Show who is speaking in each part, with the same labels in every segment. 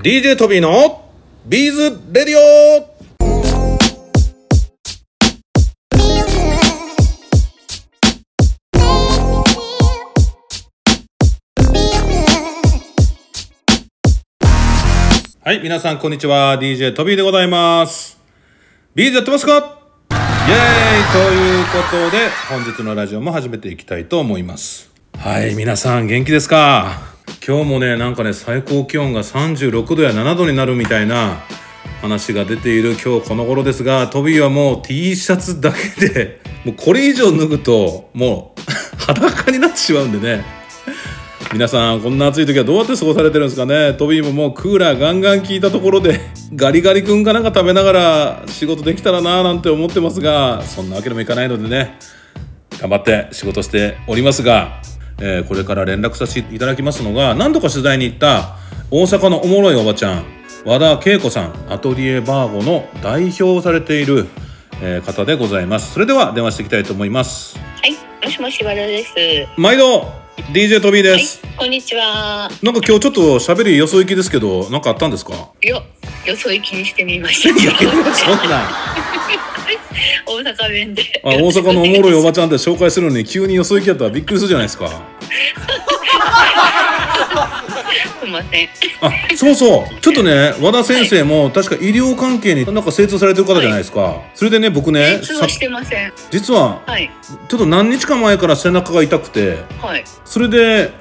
Speaker 1: DJ トビーのビーズレディオはい、皆さんこんにちは。DJ トビーでございます。ビーズやってますか？イエーイということで、本日のラジオも始めていきたいと思います。はい、皆さん元気ですか？今日もね、なんかね、最高気温が36度や7度になるみたいな話が出ている今日この頃ですが、トビーはもう T シャツだけで、もうこれ以上脱ぐと、もう 裸になってしまうんでね。皆さんこんな暑い時はどうやって過ごされてるんですかねトビーももうクーラーガンガン効いたところでガリガリ君かなんか食べながら仕事できたらなーなんて思ってますがそんなわけにもいかないのでね頑張って仕事しておりますが、えーこれから連絡させていただきますのが何度か取材に行った大阪のおもろいおばちゃん和田恵子さんアトリエバーゴの代表をされている、えー方でございますそれでは電話していきたいと思います
Speaker 2: はい、もしもし和田です。
Speaker 1: 毎度 DJ トビー
Speaker 2: はい
Speaker 1: です、、
Speaker 2: こんにちは。
Speaker 1: なんか今日ちょっと喋りよそ行きですけど、なんかあったんですか？
Speaker 2: よ、よそ行きにしてみました。
Speaker 1: いや、そんな。
Speaker 2: 大阪弁で。
Speaker 1: あ、大阪のおもろいおばちゃんって紹介するのに急によそ行きやったらびっくりするじゃないですか。
Speaker 2: すみません。
Speaker 1: あ、そうそう。ちょっとね、和田先生も確か医療関係になんか精通されてる方じゃないですか。それでね、僕ね、さ
Speaker 2: 通はしてません。
Speaker 1: 実は
Speaker 2: はい、
Speaker 1: ちょっと何日か前から背中が痛くて、
Speaker 2: はい。
Speaker 1: それで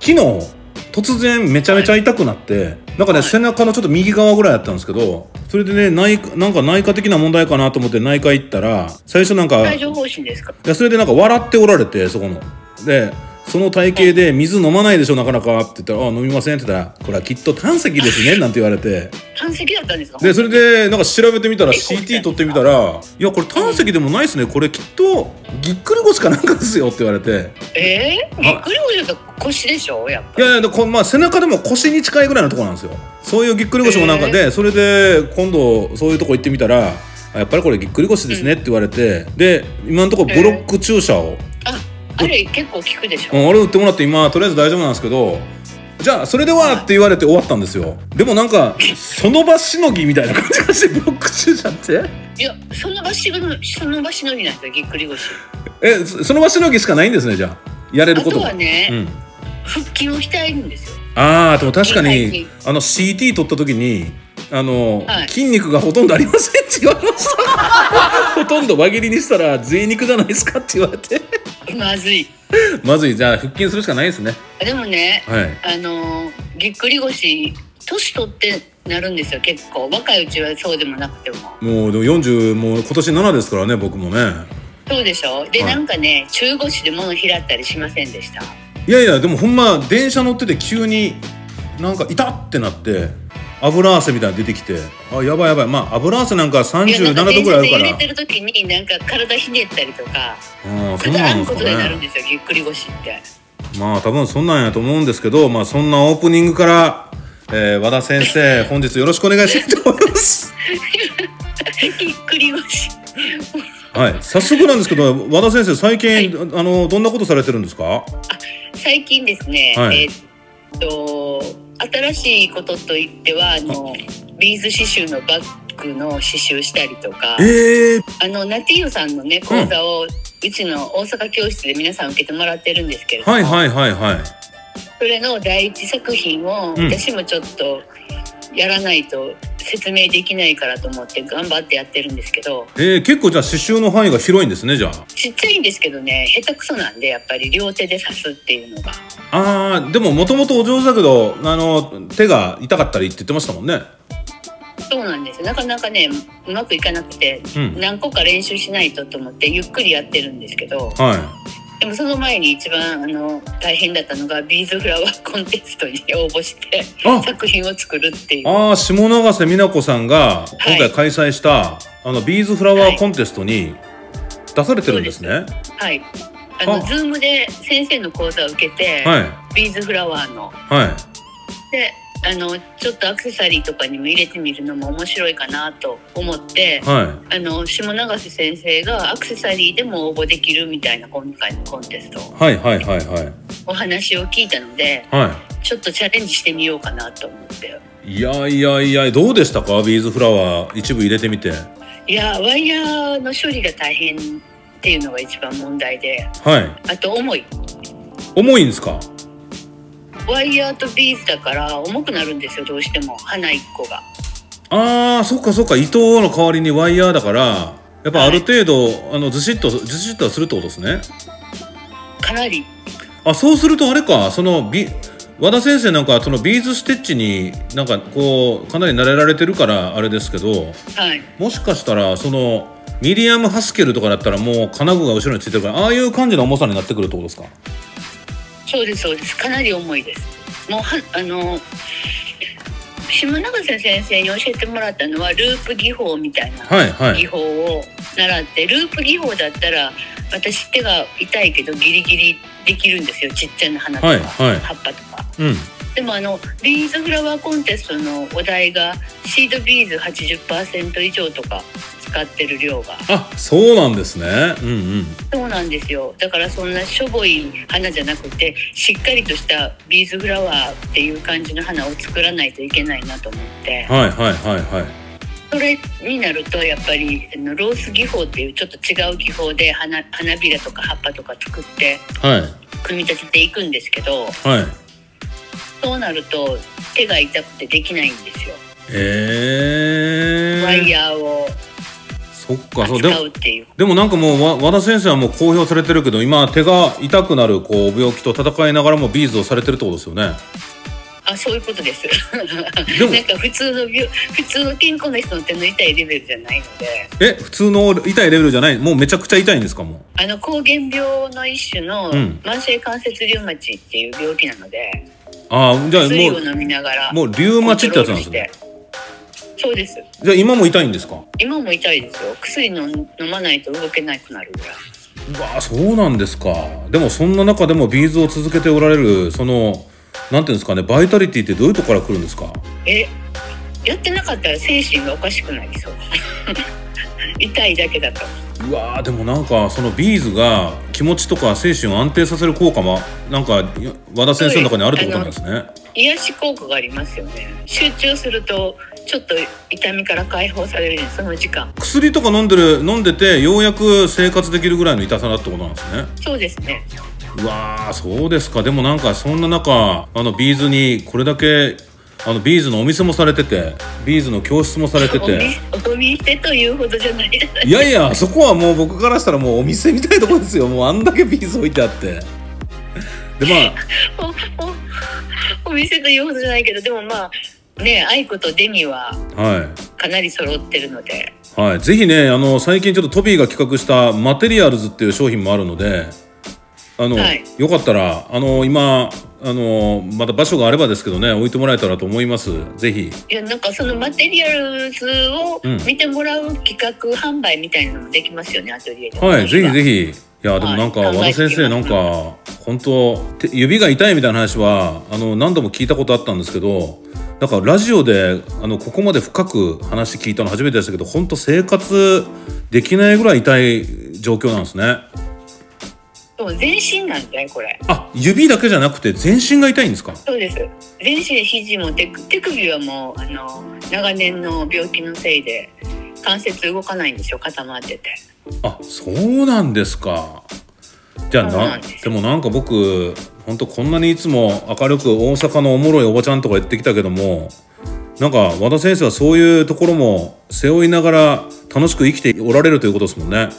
Speaker 1: 昨日突然めちゃめちゃ痛くなって、なんかね、
Speaker 2: はい。
Speaker 1: 背中のちょっと右側ぐらいやったんですけどそれでね内科なんか内科的な問題かなと思って内科行ったら最初なんか
Speaker 2: 帯状疱疹ですか？
Speaker 1: いやそれでなんか笑っておられてそこの。でその体型で水飲まないでしょなかなか。って言ったら「あ飲みません」って言ったら「これはきっと胆石ですね」なんて言われて。
Speaker 2: 胆石だったんですか？
Speaker 1: でそれでなんか調べてみたら CT 取ってみたら「いやこれ胆石でもないですね。これきっとぎっくり腰かなんかですよ」って言われて。
Speaker 2: えー、ぎっくり腰だと腰でしょ？やっぱ。
Speaker 1: いやいやでこまあ、背中でも腰に近いぐらいのところなんですよ。そういうぎっくり腰もなんかで、それで今度そういうとこ行ってみたらあやっぱりこれぎっくり腰ですねって言われて、で今のところブロック注射を、
Speaker 2: あ、あれ結構効くでしょ。
Speaker 1: うん、あれ打ってもらって今とりあえず大丈夫なんですけどじゃあそれではって言われて終わったんですよ。でもなんかその場しのぎみたいな感じがしてブロック注射って。
Speaker 2: いや、その場しのその場しのぎなんですよぎっくり腰。
Speaker 1: えそその場しのぎしかないんですねじゃあ。やれる
Speaker 2: あ
Speaker 1: こと。
Speaker 2: はね、
Speaker 1: うん。
Speaker 2: 腹筋を鍛えるんですよ。
Speaker 1: ああでも確か
Speaker 2: はい
Speaker 1: にあの CT 取った時にあの、
Speaker 2: はい。
Speaker 1: 筋肉がほとんどありませんって言われましたほとんど輪切りにしたら贅肉じゃないですかって言われて。
Speaker 2: まずい。
Speaker 1: まずい。じゃあ腹筋するしかないですね。
Speaker 2: でもね、
Speaker 1: はい。
Speaker 2: あのーぎっくり腰年取ってなるんですよ結構。若いうちはそうでもなくても。
Speaker 1: もうでも40もう今年7ですからね僕もね。
Speaker 2: そうでしょ？で、
Speaker 1: はい。
Speaker 2: なんかね中腰で物拾ったりしませんでした？
Speaker 1: いやいやでもほんま電車乗ってて急になんか痛ってなって油汗みたいなの出てきてあやばいやばい。まあ油汗なんか
Speaker 2: いや
Speaker 1: 37
Speaker 2: なんか
Speaker 1: 度ぐらいあるから。
Speaker 2: 揺れてる時になんか体ひねったりとか
Speaker 1: ああそ
Speaker 2: くだら
Speaker 1: んなんですか
Speaker 2: んことになるん
Speaker 1: ね
Speaker 2: ですよぎっくり腰って。
Speaker 1: まあ多分そんなんやと思うんですけどまあそんなオープニングから、えー和田先生 本日よろしくお願いしたいと思います。
Speaker 2: ぎっくり腰。
Speaker 1: はい。早速なんですけど和田先生最近、あのどんなことされてるんですか？
Speaker 2: 最近ですね、
Speaker 1: はい。
Speaker 2: えーっと新しいことといってはあのビーズ刺繍のバッグの刺繍したりとか
Speaker 1: ええ
Speaker 2: あのナティーユさんのね講座を、うちの大阪教室で皆さん受けてもらってるんですけれども、
Speaker 1: はいはいはいはい。
Speaker 2: それの第一作品を
Speaker 1: うん。
Speaker 2: 私もちょっとやらないと説明できないからと思って頑張ってやってるんですけど
Speaker 1: えー、結構じゃあ刺繍の範囲が広いんですねじゃ
Speaker 2: ちっちゃいんですけどね下手くそなんでやっぱり両手で刺すっていうのが。
Speaker 1: ああーでももともとお上手だけどあの手が痛かったりって言ってましたもんね。
Speaker 2: そうなんです。なかなかねうまくいかなくて、
Speaker 1: うん。
Speaker 2: 何個か練習しないとと思ってゆっくりやってるんですけど
Speaker 1: は
Speaker 2: でもその前に一番あの大変だったのがビーズフラワーコンテストに応募して
Speaker 1: あ。
Speaker 2: 作品を作るってい
Speaker 1: いう。ああ下永瀬美奈子さんが今
Speaker 2: はい。
Speaker 1: 回開催した、あのビーズフラワーコンテストに出されてるんですね。
Speaker 2: はい。あの
Speaker 1: あ。
Speaker 2: ズームで先生の講座を受けて、
Speaker 1: はい。
Speaker 2: ビーズフラワーの。
Speaker 1: はい。
Speaker 2: であのちょっとアクセサリーとかにも入れてみるのも面白いかなと思って、
Speaker 1: は
Speaker 2: あの下永瀬先生がアクセサリーでも応募できるみたいな今回のコンテスト
Speaker 1: いはいはいはいはい。
Speaker 2: お話を聞いたので
Speaker 1: は
Speaker 2: ちょっとチャレンジしてみようかなと思って。
Speaker 1: いいやいやいやどうでしたか？ビーズフラワー一部入れてみて。
Speaker 2: いやワイヤーの処理が大変っていうのが一番問題で。
Speaker 1: はい。
Speaker 2: あと重い。
Speaker 1: 重いんですか？
Speaker 2: ワイヤーとビーズだから重くなるんですよどうしても。花一個が。
Speaker 1: あーそっかそっか。糸の代わりにワイヤーだからやっぱある程度、あのずしっとずしっとはするってことですね。
Speaker 2: かなり。
Speaker 1: あそうするとあれか。そのビ和田先生なんかそのビーズステッチになんかこうかなり慣れられてるからあれですけど
Speaker 2: はい。
Speaker 1: もしかしたらそのミディアムハスケルとかだったらもう金具が後ろについてるからああいう感じの重さになってくるってことですか？
Speaker 2: そうですそうです。かなり重いです。もうはあの島永瀬先生に教えてもらったのはループ技法みたいな
Speaker 1: はいはい。
Speaker 2: 技法を習ってループ技法だったら私手が痛いけどギリギリできるんですよ。ちっちゃな花とか、
Speaker 1: はいはい。
Speaker 2: 葉っぱとか。
Speaker 1: うん。
Speaker 2: でもあのビーズフラワーコンテストのお題がシードビーズ80%以上とか使ってる量が。
Speaker 1: あそうなんですね。うんうん。
Speaker 2: そうなんですよ。だからそんなしょぼい花じゃなくてしっかりとしたビーズフラワーっていう感じの花を作らないといけないなと思って。
Speaker 1: はいはいはいはい。
Speaker 2: それになるとやっぱりあのロース技法っていうちょっと違う技法で花花びらとか葉っぱとか作って
Speaker 1: はい。
Speaker 2: 組み立てていくんですけど
Speaker 1: はい。
Speaker 2: そうなると手が痛くてできないんですよ。
Speaker 1: えー、
Speaker 2: ワイヤーを
Speaker 1: そっかそうでも。でもなんかもうわ和田先生はもう公表されてるけど今手が痛くなるこう病気と戦いながらもビーズをされてるってことですよね。
Speaker 2: あそういうことです。
Speaker 1: でも
Speaker 2: なんか普通の病普通の健康な人の手の痛いレベルじゃないので。
Speaker 1: え普通の痛いレベルじゃない？もうめちゃくちゃ痛いんですかも
Speaker 2: あの膠原病の一種の
Speaker 1: うん。
Speaker 2: 慢性関節リウマチっていう病気なので、
Speaker 1: うああじゃあもうもうリウマチってやつなんですね
Speaker 2: そうです。
Speaker 1: じゃあ今も痛いんですか？
Speaker 2: 今も痛いですよ。薬の飲まないと動けなくなるぐらい。う
Speaker 1: わそうなんですか。でもそんな中でもビーズを続けておられるそのなんていうんですかねバイタリティってどういうところから来るんですか？
Speaker 2: えやってなかったら精神がおかしくなりそう。痛いだけだと。
Speaker 1: うわーでもなんかそのビーズが気持ちとか精神を安定させる効果もなんか和田先生の中にあるってことなんですね。
Speaker 2: 癒し効果がありますよね。集中するとちょっと痛みから解放されるねその時間。
Speaker 1: 薬とか飲んでる飲んでてようやく生活できるぐらいの痛さだってことなんですね。
Speaker 2: そうですね。
Speaker 1: うわーそうですか。でもなんかそんな中あのビーズにこれだけあのビーズのお店もされててビーズの教室もされて
Speaker 2: お
Speaker 1: て
Speaker 2: 店お店というほどじゃないです。
Speaker 1: いやいやそこはもう僕からしたらもうお店みたいなとこですよ。もうあんだけビーズ置いてあって。でまあ。
Speaker 2: おお店というほどじゃないけどでもまあねアイコとデミは
Speaker 1: はい。
Speaker 2: かなり揃ってるので。
Speaker 1: はい、ぜひねあの最近ちょっとトビーが企画したマテリアルズっていう商品もあるのであの、
Speaker 2: はい。
Speaker 1: よかったらあの今あのまた場所があればですけどね置いてもらえたらと思います。ぜひ。
Speaker 2: いやなんかそのマテリアルズを
Speaker 1: うん。
Speaker 2: 見てもらう企画販売みたいなのもできますよねアトリエで
Speaker 1: はいぜひぜ
Speaker 2: ひ。
Speaker 1: ひいやでもなんか
Speaker 2: はい
Speaker 1: 和田先生なんか本当手指が痛いみたいな話はあの何度も聞いたことあったんですけどなんかラジオであのここまで深く話聞いたの初めてでしたけど本当生活できないぐらい痛い状況なんですね。
Speaker 2: 全身なんだよこれ。
Speaker 1: あ指だけじゃなくて全身が痛いんですか？
Speaker 2: そうです。全身肘も手手首はもうあの長年の病気のせいで関節動かないんですよ固まってて。
Speaker 1: あそうなんですかじゃあな
Speaker 2: そうなんで
Speaker 1: もなんか僕本当こんなにいつも明るく大阪のおもろいおばちゃんとか言ってきたけどもなんか和田先生はそういうところも背負いながら楽しく生きておられるということですもんね。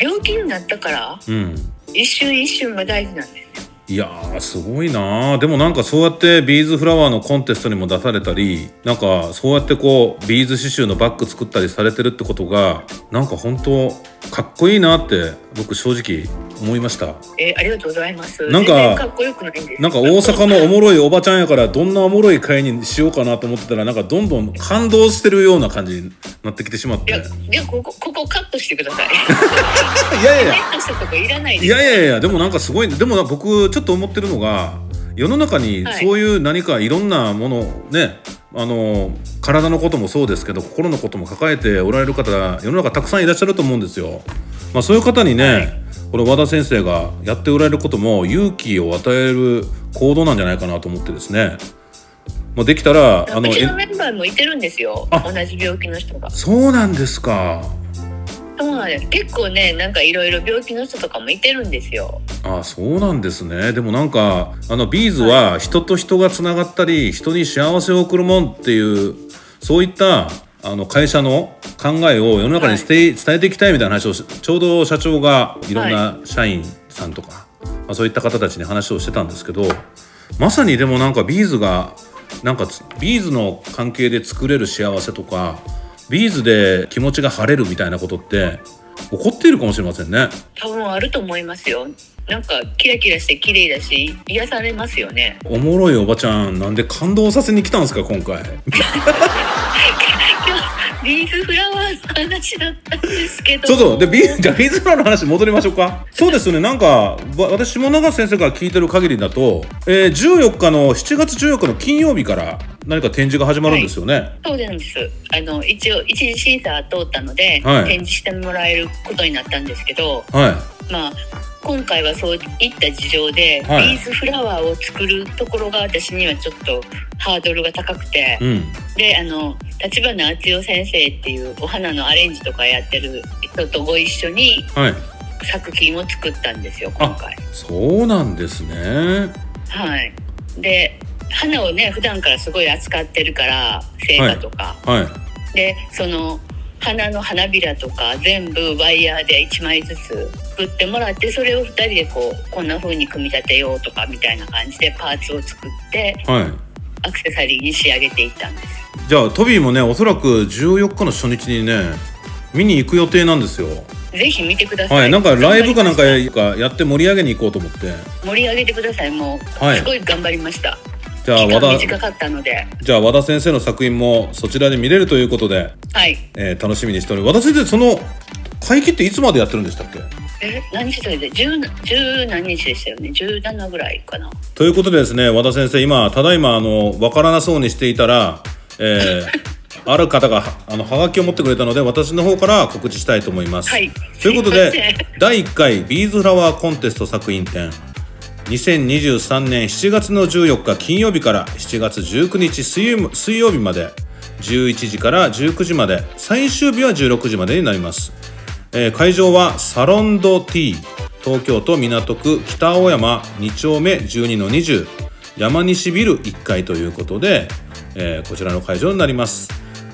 Speaker 2: 病気になったから
Speaker 1: うん。
Speaker 2: 一瞬一瞬が大事なんですよ。
Speaker 1: いやーすごいなー。でもなんかそうやってビーズフラワーのコンテストにも出されたりなんかそうやってこうビーズ刺繍のバッグ作ったりされてるってことがなんか本当かっこいいなって僕正直思いました。
Speaker 2: えーありがとうございます。
Speaker 1: なんか
Speaker 2: かっこよくないんです。
Speaker 1: なんか大阪のおもろいおばちゃんやからどんなおもろい会にしようかなと思ってたらなんかどんどん感動してるような感じになってきてしまって。
Speaker 2: いや、いやここここカットしてください。
Speaker 1: いやいやいや。
Speaker 2: カットしたとこいらないです。
Speaker 1: いやいやいやでもなんかすごいでもな僕ちょっと思ってるのが世の中に
Speaker 2: はい。
Speaker 1: そういう何かいろんなものねあの体のこともそうですけど心のことも抱えておられる方世の中たくさんいらっしゃると思うんですよ。まあ、そういう方にね、
Speaker 2: はい。
Speaker 1: これ和田先生がやっておられることも勇気を与える行動なんじゃないかなと思ってですね。もうできたらあの
Speaker 2: うちの
Speaker 1: え
Speaker 2: メンバーもいてるんですよ。
Speaker 1: あ
Speaker 2: 同じ病気の人が。
Speaker 1: そうなんですか
Speaker 2: そうなんです。結構ねなんかいろいろ病気の人とかもいてるんですよ。
Speaker 1: あそうなんですね。でもなんかあのビーズは人と人がつながったり人に幸せを送るもんっていうそういったあの会社の考えを世の中に伝え,、伝えていきたいみたいな話をしちょうど社長がいろんな社員さんとか、まあ、そういった方たちに話をしてたんですけどまさにでもなんかビーズがなんかつビーズの関係で作れる幸せとかビーズで気持ちが晴れるみたいなことって起こっているかもしれませんね。
Speaker 2: 多分あると思いますよ。なんかキラキラして綺麗だし癒されますよね。
Speaker 1: おもろいおばちゃんなんで感動させに来たんですか今回。
Speaker 2: ビーズフラワーの話だったんですけど。
Speaker 1: そうそう。でビーじゃあビーズフラワーの話戻りましょうか。そうですよね。なんかわ私下永先生から聞いてる限りだと、えー、14日の7月14日の金曜日から何か展示が始まるんですよね、
Speaker 2: そうなんです。あの一応一次審査は通ったので、
Speaker 1: はい。
Speaker 2: 展示してもらえることになったんですけど
Speaker 1: はい。
Speaker 2: まあ今回はそういった事情で、
Speaker 1: はい。
Speaker 2: ビーズフラワーを作るところが私にはちょっとハードルが高くて、
Speaker 1: うん。
Speaker 2: であの立花敦代先生っていうお花のアレンジとかやってる人とご一緒に
Speaker 1: はい。
Speaker 2: 作品を作ったんですよ今回。
Speaker 1: そうなんですね。
Speaker 2: はい、で花をね普段からすごい扱ってるから成果とか、
Speaker 1: はい。
Speaker 2: でその花の花びらとか全部ワイヤーで1枚ずつ作ってもらってそれを2人でこうこんな風に組み立てようとかみたいな感じでパーツを作って
Speaker 1: はい。
Speaker 2: アクセサリーに仕上げていったんです。
Speaker 1: じゃあトビーもねおそらく14日の初日にね見に行く予定なんですよ。
Speaker 2: ぜひ見てください、
Speaker 1: はい。なんかライブかなんかやって盛り上げに行こうと思って。
Speaker 2: た盛り上げてください。もう、
Speaker 1: はい。
Speaker 2: すごい頑張りました
Speaker 1: じゃあ和田。
Speaker 2: 短かったので。
Speaker 1: じゃあ和田先生の作品もそちらで見れるということで
Speaker 2: はい。
Speaker 1: えー楽しみにしております。和田先生その会期っていつまでやってるんでしたっけ？
Speaker 2: え何日それで10な10何日でしたよね。17ぐらいかな。
Speaker 1: ということでですね和田先生今ただいまあのわからなそうにしていたら、えー ある方があのハガキを持ってくれたので私の方から告知したいと思います。
Speaker 2: はい。
Speaker 1: ということで
Speaker 2: ん。
Speaker 1: 第1回ビーズフラワーコンテスト作品展2023年7月の14日金曜日から7月19日水曜日まで11時から19時まで最終日は16時までになります、えー会場はサロンド T 東京都港区北青山2丁目12の20山西ビル1階ということで、えーこちらの会場になります。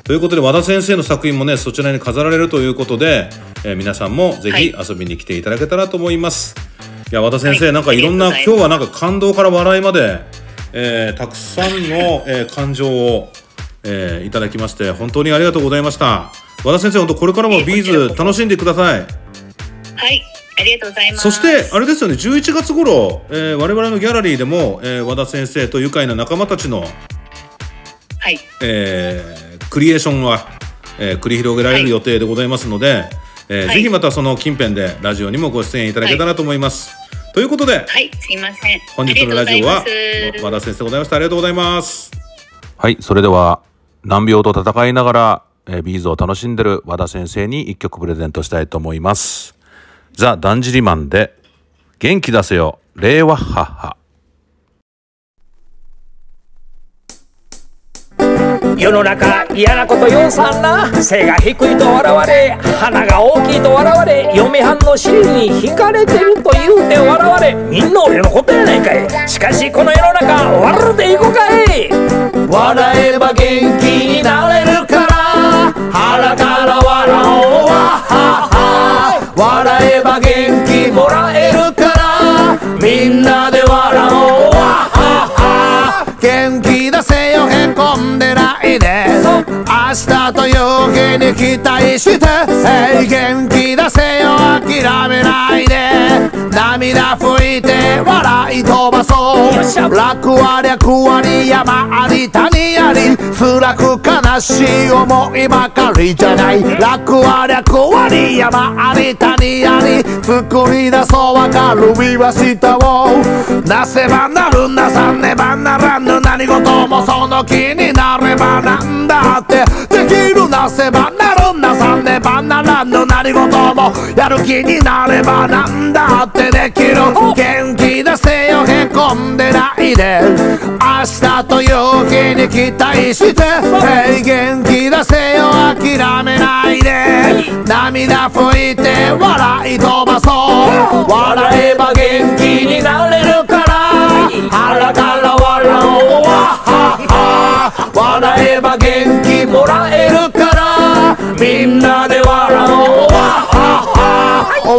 Speaker 1: ということで和田先生の作品もねそちらに飾られるということで、えー皆さんもぜひ遊びに来ていただけたらと思います、い、や和田先生、
Speaker 2: はい。
Speaker 1: なんかいろんな今日はなんか感動から笑いまで、えーたくさんの、えー感情を、えーいただきまして本当にありがとうございました。和田先生本当これからもビーズ楽しんでください。
Speaker 2: はい。ありがとうございます。
Speaker 1: そしてあれですよね11月頃、えー我々のギャラリーでも、えー和田先生と愉快な仲間たちの、
Speaker 2: はい。
Speaker 1: えークリエーションは、えー繰り広げられる予定でございますので、えー
Speaker 2: はい。
Speaker 1: ぜひまたその近辺でラジオにもご出演いただけたらと思います、ということで
Speaker 2: はいすいません。
Speaker 1: 本日のラジオは
Speaker 2: ありがとうございます。
Speaker 1: 和田先生でございましたありがとうございます。はいそれでは難病と戦いながら、えービーズを楽しんでる和田先生に一曲プレゼントしたいと思います。ザ・だんじりマンで元気出せよ令和母
Speaker 3: 世の中嫌なことようさんな。背が低いと笑われ鼻が大きいと笑われ嫁はんの尻に惹かれてると言うて笑われ。みんな俺のことやないかい。しかしこの世の中笑っていこうかい。笑えば元気になれるから。
Speaker 4: 期待して元気出せよ諦めないで。涙拭いて笑い飛ばそう。楽ありゃ苦あり山あり谷あり。辛く悲しい思いばかりじゃない。楽ありゃ苦あり山あり谷あり。作り出そう明るみは下を。なせばなるなさねばならぬ。何事もその気になればなんだって。できるなせばなるばならぬ何事もやる気になればなんだってできる元気出せよへこんでないで明日という日に期待して hey 元気出せよ諦めないで。涙拭いて笑い飛ばそう。笑えば元気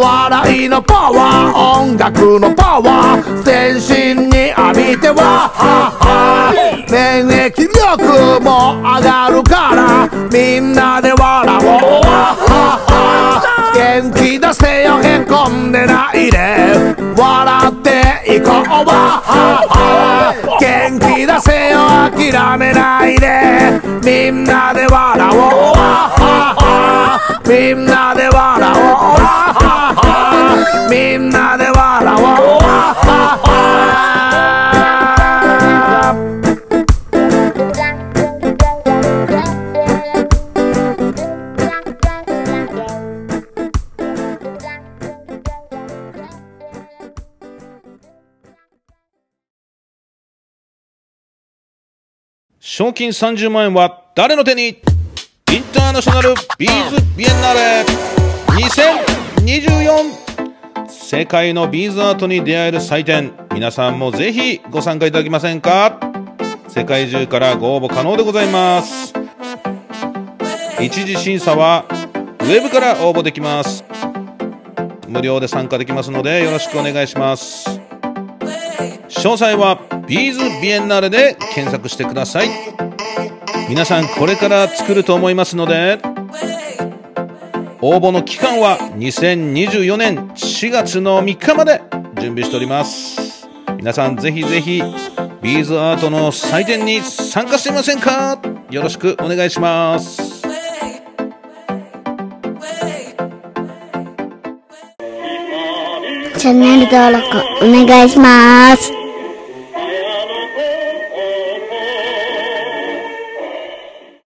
Speaker 4: 笑いのパワー音楽のパワー全身に浴びてわはは。免疫力も上がるからみんなで笑おう。わはは。元気出せよへこんでないで。笑っていこう。わはは。元気出せよ諦めないで。みんなで笑おう。わはは。みんなで
Speaker 1: 賞金30万円は誰の手に？インターナショナルビーズビエンナーレ。2024世界のビーズアートに出会える祭典。皆さんもぜひご参加いただけませんか？世界中からご応募可能でございます。一次審査はウェブから応募できます。無料で参加できますのでよろしくお願いします。詳細はビーズビエンナーレで検索してください。皆さんこれから作ると思いますので応募の期間は2024年4月の3日まで準備しております。皆さんぜひぜひビーズアートの祭典に参加してみませんか？よろしくお願いします。
Speaker 5: チャンネル登録お願いします。